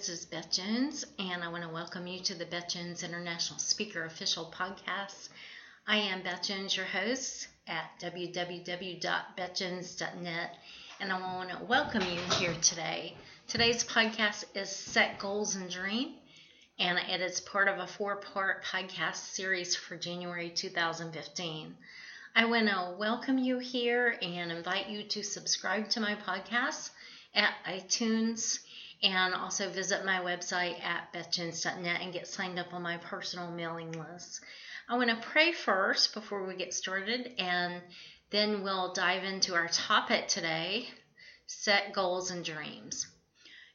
This is Beth Jones, and I want to welcome you to the Beth Jones International Speaker Official Podcast. I am Beth Jones, your host at www.bethjones.net, and I want to welcome you here today. Today's podcast is Set Goals and Dream, and it is part of a four part podcast series for January 2015. I want to welcome you here and invite you to subscribe to my podcast at iTunes and also visit my website at bethjones.net and get signed up on my personal mailing list. I want to pray first before we get started and then we'll dive into our topic today set goals and dreams.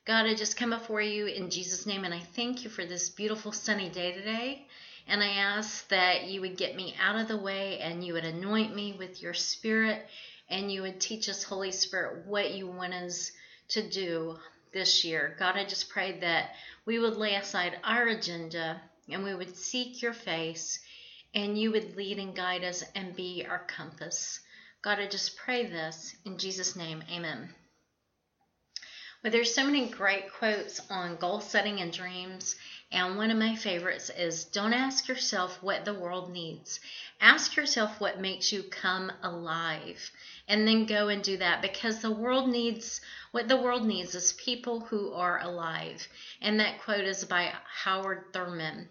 God, I just come before you in Jesus' name and I thank you for this beautiful sunny day today. And I ask that you would get me out of the way and you would anoint me with your spirit and you would teach us, Holy Spirit, what you want us to do this year. God, I just pray that we would lay aside our agenda and we would seek your face and you would lead and guide us and be our compass. God, I just pray this in Jesus' name. Amen. Well, there's so many great quotes on goal setting and dreams, and one of my favorites is Don't ask yourself what the world needs. Ask yourself what makes you come alive, and then go and do that because the world needs what the world needs is people who are alive. And that quote is by Howard Thurman.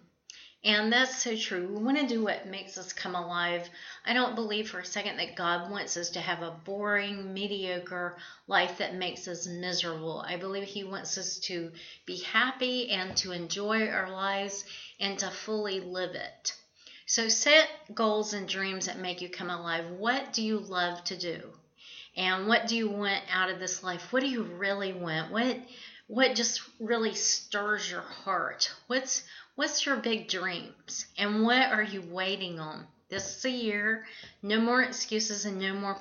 And that's so true. We want to do what makes us come alive. I don't believe for a second that God wants us to have a boring, mediocre life that makes us miserable. I believe He wants us to be happy and to enjoy our lives and to fully live it. So set goals and dreams that make you come alive. What do you love to do? And what do you want out of this life? What do you really want? What what just really stirs your heart? What's what's your big dreams? And what are you waiting on? This is a year. No more excuses and no more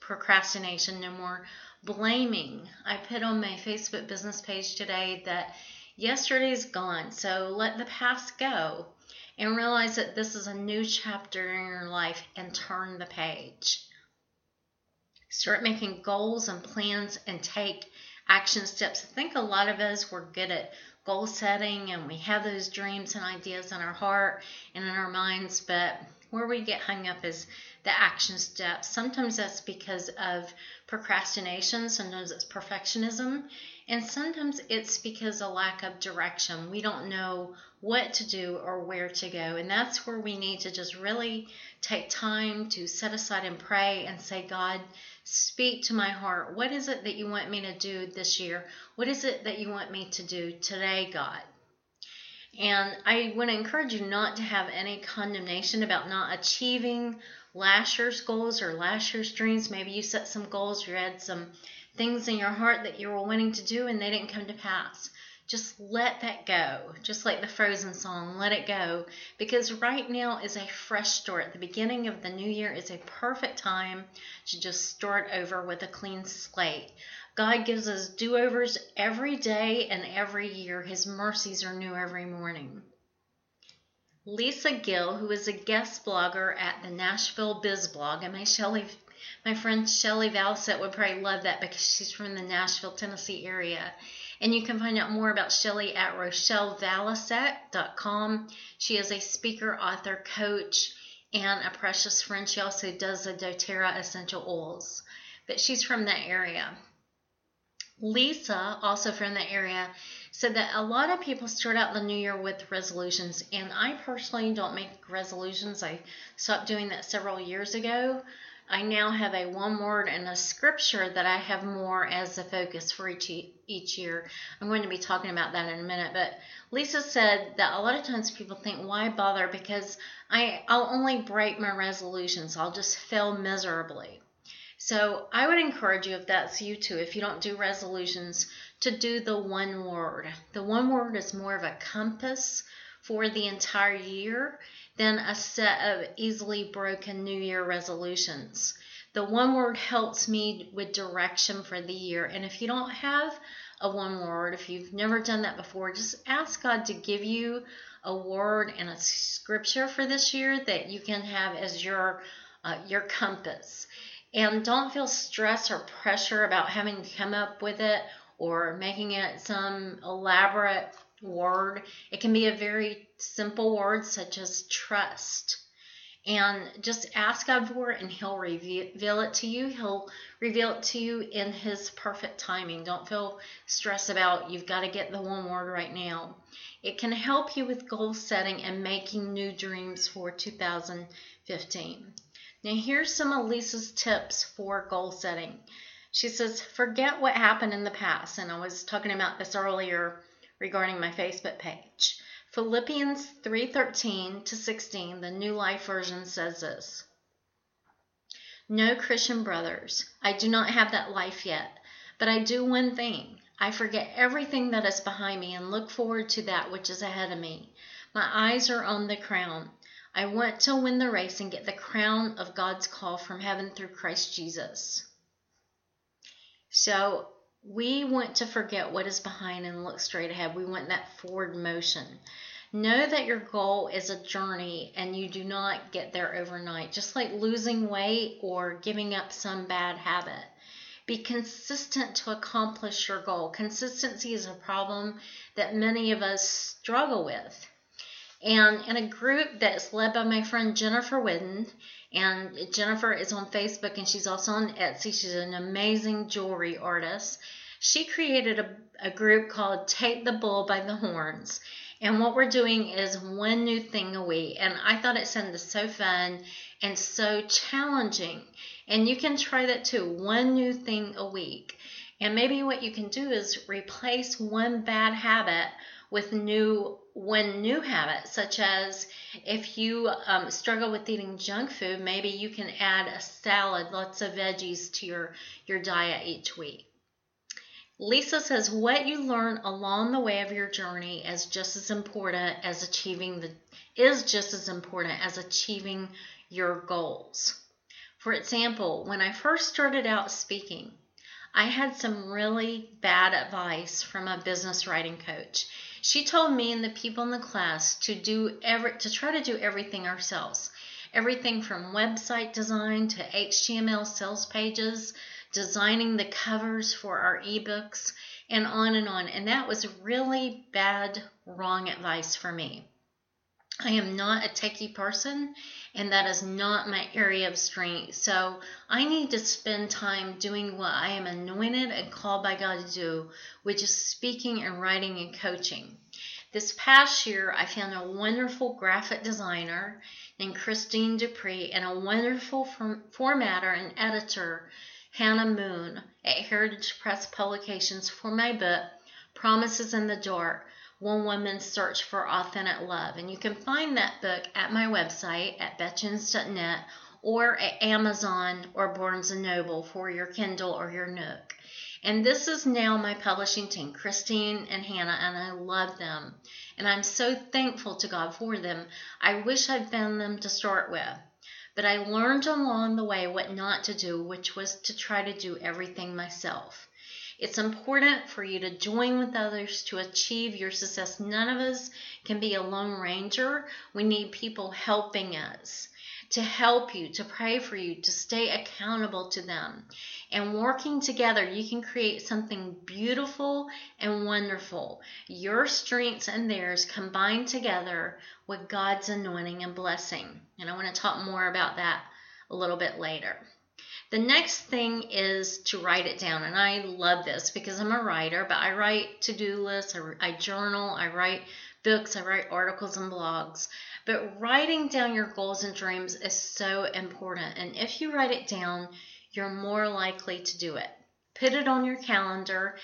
procrastination, no more blaming. I put on my Facebook business page today that yesterday's gone, so let the past go and realize that this is a new chapter in your life and turn the page. Start making goals and plans and take action steps. I think a lot of us were good at goal setting and we have those dreams and ideas in our heart and in our minds, but where we get hung up is the action steps. Sometimes that's because of procrastination, sometimes it's perfectionism, and sometimes it's because of lack of direction. We don't know what to do or where to go, and that's where we need to just really take time to set aside and pray and say, God, speak to my heart. What is it that you want me to do this year? What is it that you want me to do today, God? And I want to encourage you not to have any condemnation about not achieving last year's goals or last year's dreams. Maybe you set some goals, you had some things in your heart that you were wanting to do and they didn't come to pass. Just let that go. Just like the Frozen song, let it go. Because right now is a fresh start. The beginning of the new year is a perfect time to just start over with a clean slate. God gives us do overs every day and every year. His mercies are new every morning. Lisa Gill, who is a guest blogger at the Nashville Biz Blog, and my Shelly, my friend Shelly Valasek would probably love that because she's from the Nashville, Tennessee area. And you can find out more about Shelly at RochelleValasek.com. She is a speaker, author, coach, and a precious friend. She also does the doTERRA essential oils. But she's from that area. Lisa, also from the area, said that a lot of people start out the new year with resolutions, and I personally don't make resolutions. I stopped doing that several years ago. I now have a one word and a scripture that I have more as a focus for each each year. I'm going to be talking about that in a minute, but Lisa said that a lot of times people think, "Why bother?" Because I I'll only break my resolutions. I'll just fail miserably. So I would encourage you, if that's you too, if you don't do resolutions, to do the one word. The one word is more of a compass for the entire year than a set of easily broken New Year resolutions. The one word helps me with direction for the year. And if you don't have a one word, if you've never done that before, just ask God to give you a word and a scripture for this year that you can have as your uh, your compass. And don't feel stress or pressure about having to come up with it or making it some elaborate word. It can be a very simple word such as trust. And just ask God for it and He'll reveal it to you. He'll reveal it to you in His perfect timing. Don't feel stressed about you've got to get the one word right now. It can help you with goal setting and making new dreams for 2015. Now, here's some of Lisa's tips for goal setting. She says, forget what happened in the past. And I was talking about this earlier regarding my Facebook page. Philippians 3:13 to 16, the New Life version says this. No Christian brothers, I do not have that life yet, but I do one thing. I forget everything that is behind me and look forward to that which is ahead of me. My eyes are on the crown. I want to win the race and get the crown of God's call from heaven through Christ Jesus. So we want to forget what is behind and look straight ahead. We want that forward motion. Know that your goal is a journey and you do not get there overnight, just like losing weight or giving up some bad habit. Be consistent to accomplish your goal. Consistency is a problem that many of us struggle with. And in a group that's led by my friend Jennifer Whitten. and Jennifer is on Facebook and she's also on Etsy. She's an amazing jewelry artist. She created a, a group called Take the Bull by the Horns. And what we're doing is one new thing a week. And I thought it sounded so fun and so challenging. And you can try that too one new thing a week. And maybe what you can do is replace one bad habit with new when new habits, such as if you um, struggle with eating junk food, maybe you can add a salad, lots of veggies to your, your diet each week. Lisa says what you learn along the way of your journey is just as important as achieving the is just as important as achieving your goals. For example, when I first started out speaking, I had some really bad advice from a business writing coach. She told me and the people in the class to do every to try to do everything ourselves. Everything from website design to HTML sales pages, designing the covers for our ebooks, and on and on. And that was really bad, wrong advice for me. I am not a techie person, and that is not my area of strength. So I need to spend time doing what I am anointed and called by God to do, which is speaking and writing and coaching. This past year, I found a wonderful graphic designer named Christine Dupree and a wonderful formatter and editor, Hannah Moon, at Heritage Press Publications for my book, Promises in the Dark one Woman's Search for Authentic Love. And you can find that book at my website at bethjones.net or at Amazon or Barnes & Noble for your Kindle or your Nook. And this is now my publishing team, Christine and Hannah, and I love them. And I'm so thankful to God for them. I wish I'd found them to start with. But I learned along the way what not to do, which was to try to do everything myself. It's important for you to join with others to achieve your success. None of us can be a lone ranger. We need people helping us to help you, to pray for you, to stay accountable to them. And working together, you can create something beautiful and wonderful. Your strengths and theirs combined together with God's anointing and blessing. And I want to talk more about that a little bit later. The next thing is to write it down. And I love this because I'm a writer, but I write to do lists, I, I journal, I write books, I write articles and blogs. But writing down your goals and dreams is so important. And if you write it down, you're more likely to do it. Put it on your calendar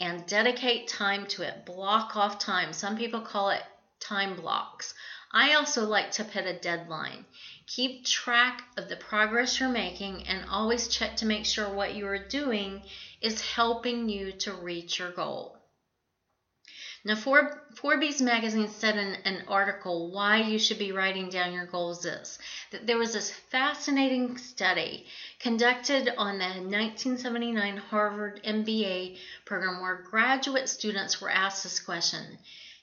and dedicate time to it. Block off time. Some people call it time blocks. I also like to put a deadline. Keep track of the progress you're making and always check to make sure what you are doing is helping you to reach your goal. Now, Forbes magazine said in an article why you should be writing down your goals is that there was this fascinating study conducted on the 1979 Harvard MBA program where graduate students were asked this question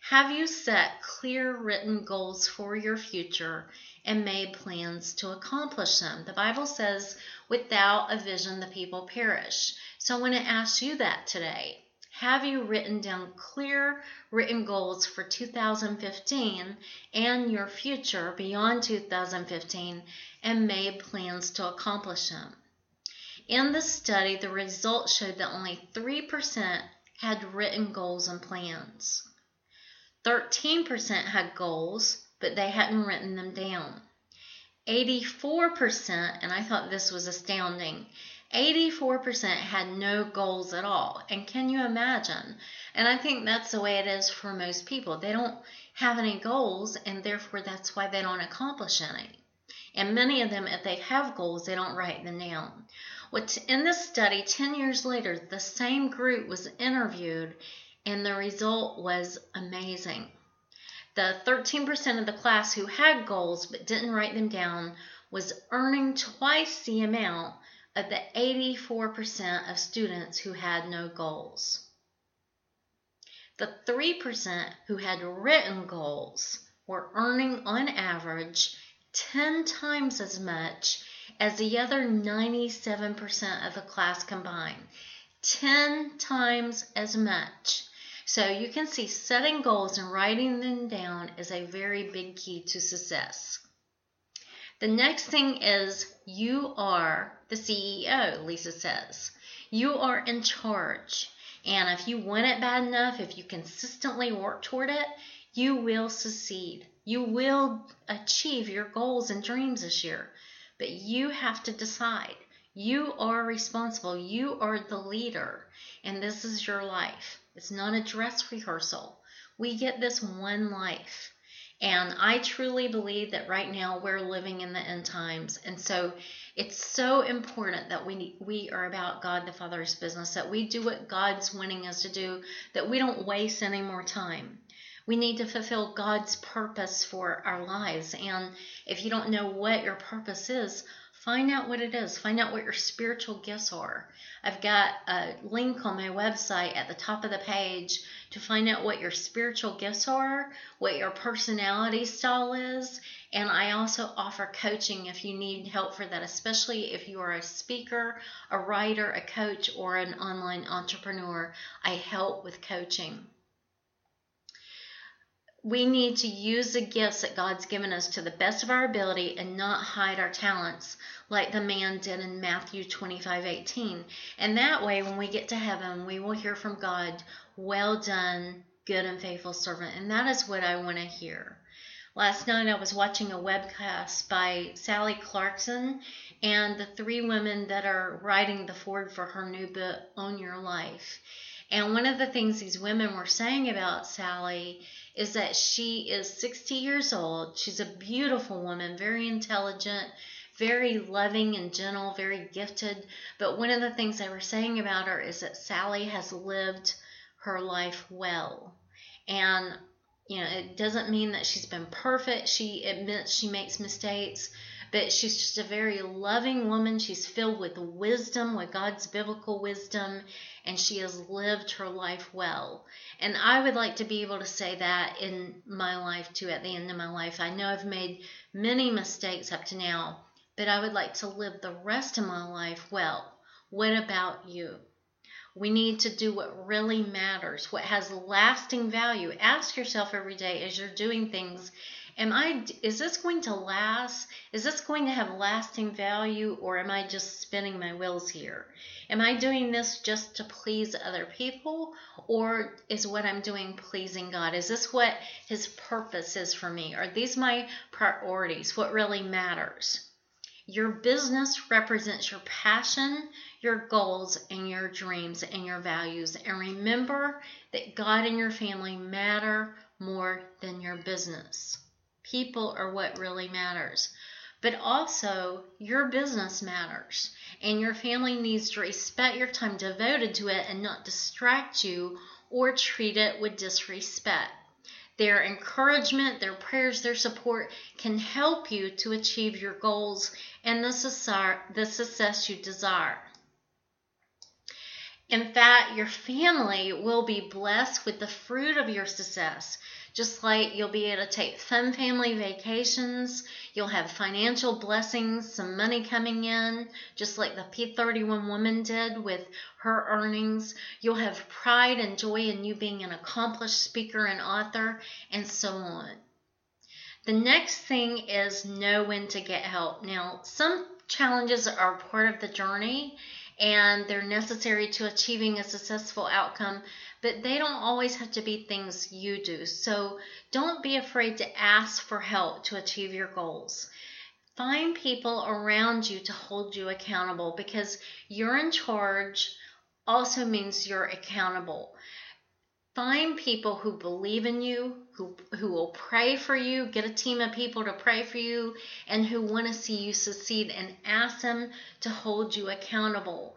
Have you set clear written goals for your future and made plans to accomplish them. The Bible says, without a vision, the people perish. So I want to ask you that today. have you written down clear written goals for 2015 and your future beyond 2015 and made plans to accomplish them? In the study, the results showed that only 3% had written goals and plans. 13% had goals, but they hadn't written them down. 84%, and I thought this was astounding, 84% had no goals at all. And can you imagine? And I think that's the way it is for most people. They don't have any goals, and therefore that's why they don't accomplish any. And many of them, if they have goals, they don't write them down. What's in this study, 10 years later, the same group was interviewed, and the result was amazing. The 13% of the class who had goals but didn't write them down was earning twice the amount of the 84% of students who had no goals. The 3% who had written goals were earning on average 10 times as much as the other 97% of the class combined. 10 times as much. So you can see setting goals and writing them down is a very big key to success. The next thing is you are the CEO, Lisa says. You are in charge. And if you want it bad enough, if you consistently work toward it, you will succeed. You will achieve your goals and dreams this year. But you have to decide. You are responsible. You are the leader. And this is your life. It's not a dress rehearsal. We get this one life. And I truly believe that right now we're living in the end times. And so it's so important that we we are about God the Father's business, that we do what God's wanting us to do, that we don't waste any more time. We need to fulfill God's purpose for our lives. And if you don't know what your purpose is, Find out what it is. Find out what your spiritual gifts are. I've got a link on my website at the top of the page to find out what your spiritual gifts are, what your personality style is, and I also offer coaching if you need help for that, especially if you are a speaker, a writer, a coach, or an online entrepreneur. I help with coaching we need to use the gifts that God's given us to the best of our ability and not hide our talents like the man did in Matthew 25 18. And that way, when we get to heaven, we will hear from God, Well done, good and faithful servant. And that is what I want to hear. Last night, I was watching a webcast by Sally Clarkson and the three women that are writing the foreword for her new book, Own Your Life. And one of the things these women were saying about Sally is that she is 60 years old. She's a beautiful woman, very intelligent, very loving and gentle, very gifted. But one of the things they were saying about her is that Sally has lived her life well. And you know, it doesn't mean that she's been perfect. She admits she makes mistakes, but she's just a very loving woman. She's filled with wisdom, with God's biblical wisdom, and she has lived her life well. And I would like to be able to say that in my life too at the end of my life. I know I've made many mistakes up to now, but I would like to live the rest of my life well. What about you? We need to do what really matters, what has lasting value. Ask yourself every day as you're doing things am I is this going to last? Is this going to have lasting value or am I just spinning my wheels here? Am I doing this just to please other people or is what I'm doing pleasing God? Is this what his purpose is for me? Are these my priorities? What really matters? Your business represents your passion, your goals, and your dreams and your values. And remember that God and your family matter more than your business. People are what really matters. But also, your business matters, and your family needs to respect your time devoted to it and not distract you or treat it with disrespect. Their encouragement, their prayers, their support can help you to achieve your goals and the, success you desire. In fact, your family will be blessed with the fruit of your success. Just like you'll be able to take fun family vacations, you'll have financial blessings, some money coming in, just like the P31 woman did with her earnings. You'll have pride and joy in you being an accomplished speaker and author, and so on. The next thing is know when to get help. Now, some challenges are part of the journey and they're necessary to achieving a successful outcome, but they don't always have to be things you do. So don't be afraid to ask for help to achieve your goals. Find people around you to hold you accountable because you're in charge also means you're accountable. Find people who believe in you, who, who will pray for you, get a team of people to pray for you, and who want to see you succeed, and ask them to hold you accountable.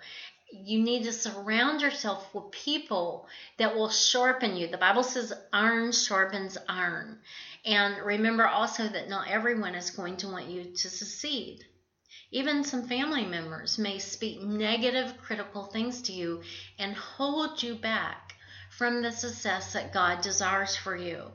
You need to surround yourself with people that will sharpen you. The Bible says iron sharpens iron. And remember also that not everyone is going to want you to succeed. Even some family members may speak negative, critical things to you and hold you back from the success that God desires for you.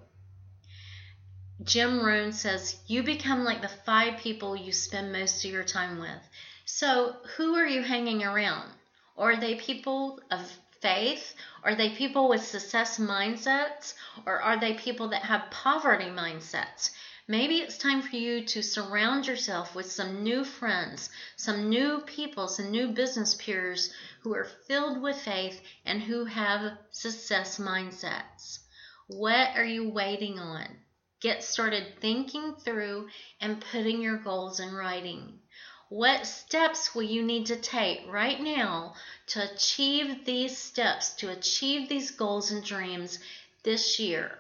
Jim Rohn says, You become like the five people you spend most of your time with. So, who are you hanging around? Are they people of faith? Are they people with success mindsets? Or are they people that have poverty mindsets? Maybe it's time for you to surround yourself with some new friends, some new people, some new business peers who are filled with faith and who have success mindsets. What are you waiting on? Get started thinking through and putting your goals in writing. What steps will you need to take right now to achieve these steps, to achieve these goals and dreams this year?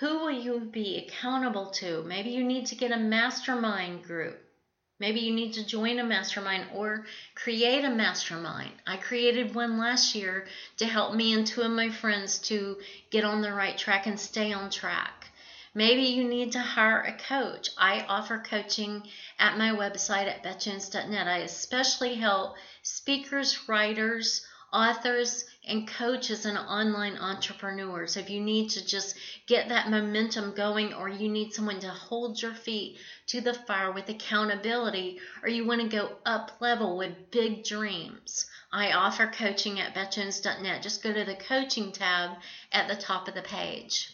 Who will you be accountable to? Maybe you need to get a mastermind group. Maybe you need to join a mastermind or create a mastermind. I created one last year to help me and two of my friends to get on the right track and stay on track. Maybe you need to hire a coach. I offer coaching at my website at bethjones.net. I especially help speakers, writers, authors, and coaches and online entrepreneurs. If you need to just get that momentum going, or you need someone to hold your feet to the fire with accountability, or you want to go up level with big dreams, I offer coaching at bethjones.net. Just go to the coaching tab at the top of the page.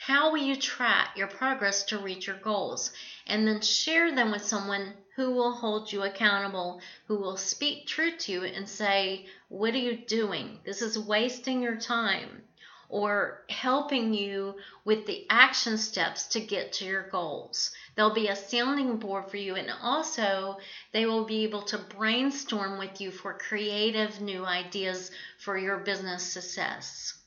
How will you track your progress to reach your goals? And then share them with someone who will hold you accountable, who will speak truth to you and say, What are you doing? This is wasting your time. Or helping you with the action steps to get to your goals. They'll be a sounding board for you, and also they will be able to brainstorm with you for creative new ideas for your business success.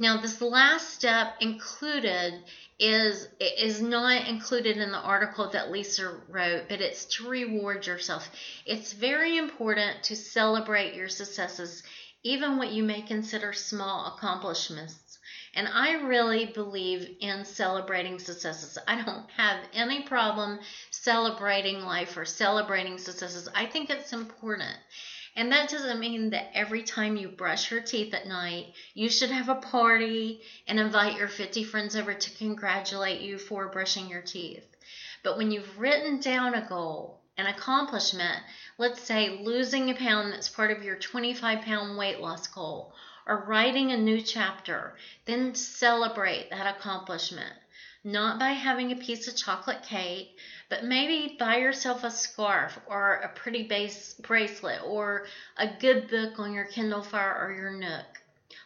Now, this last step included is is not included in the article that Lisa wrote, but it's to reward yourself. It's very important to celebrate your successes, even what you may consider small accomplishments. And I really believe in celebrating successes. I don't have any problem celebrating life or celebrating successes. I think it's important. And that doesn't mean that every time you brush your teeth at night, you should have a party and invite your 50 friends over to congratulate you for brushing your teeth. But when you've written down a goal, an accomplishment, let's say losing a pound that's part of your 25 pound weight loss goal, or writing a new chapter, then celebrate that accomplishment. Not by having a piece of chocolate cake, but maybe buy yourself a scarf or a pretty base bracelet or a good book on your Kindle Fire or your Nook.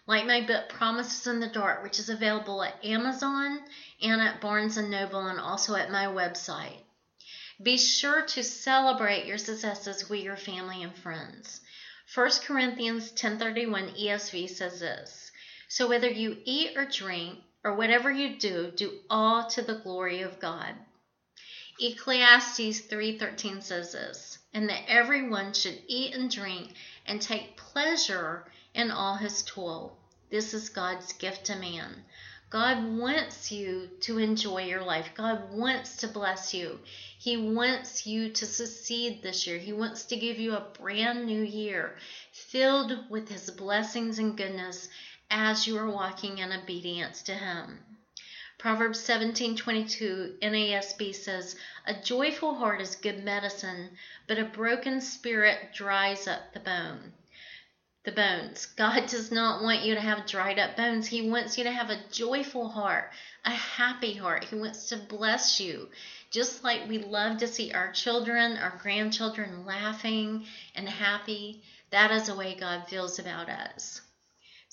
Like my book Promises in the Dark, which is available at Amazon and at Barnes and Noble and also at my website. Be sure to celebrate your successes with your family and friends. 1 Corinthians 10:31 ESV says this: So whether you eat or drink or whatever you do, do all to the glory of God. Ecclesiastes 3:13 says this, and that everyone should eat and drink and take pleasure in all his toil. This is God's gift to man. God wants you to enjoy your life. God wants to bless you. He wants you to succeed this year. He wants to give you a brand new year filled with His blessings and goodness as you are walking in obedience to Him. Proverbs 17:22 NASB says, "A joyful heart is good medicine, but a broken spirit dries up the bone." the bones. God does not want you to have dried up bones. He wants you to have a joyful heart, a happy heart. He wants to bless you. Just like we love to see our children, our grandchildren laughing and happy, that is the way God feels about us.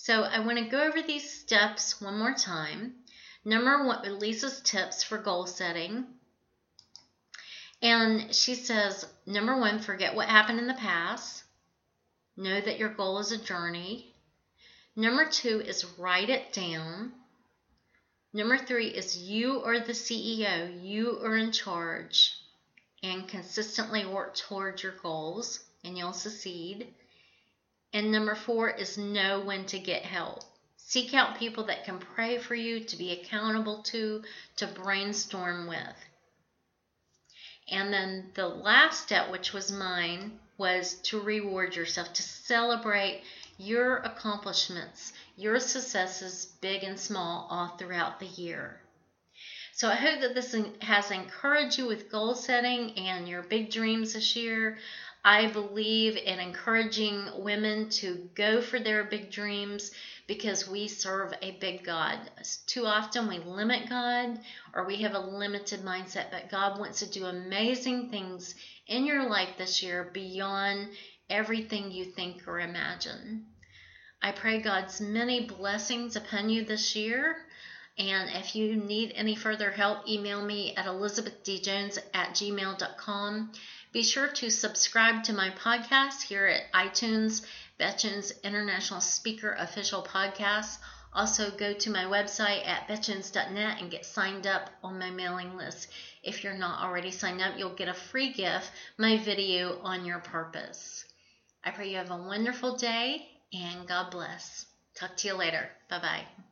So I want to go over these steps one more time. Number one, Lisa's tips for goal setting. And she says, number one, forget what happened in the past. Know that your goal is a journey. Number two is write it down. Number three is you are the CEO, you are in charge, and consistently work towards your goals, and you'll succeed. And number four is know when to get help. Seek out people that can pray for you, to be accountable to, to brainstorm with. And then the last step, which was mine, was to reward yourself, to celebrate your accomplishments, your successes, big and small, all throughout the year. So I hope that this has encouraged you with goal setting and your big dreams this year. I believe in encouraging women to go for their big dreams because we serve a big God. Too often we limit God or we have a limited mindset, but God wants to do amazing things in your life this year beyond everything you think or imagine. I pray God's many blessings upon you this year. And if you need any further help, email me at elizabethdjones at gmail.com. Be sure to subscribe to my podcast here at iTunes, Beth Jones International Speaker Official Podcast. Also, go to my website at bethjones.net and get signed up on my mailing list. If you're not already signed up, you'll get a free gift my video on your purpose. I pray you have a wonderful day and God bless. Talk to you later. Bye bye.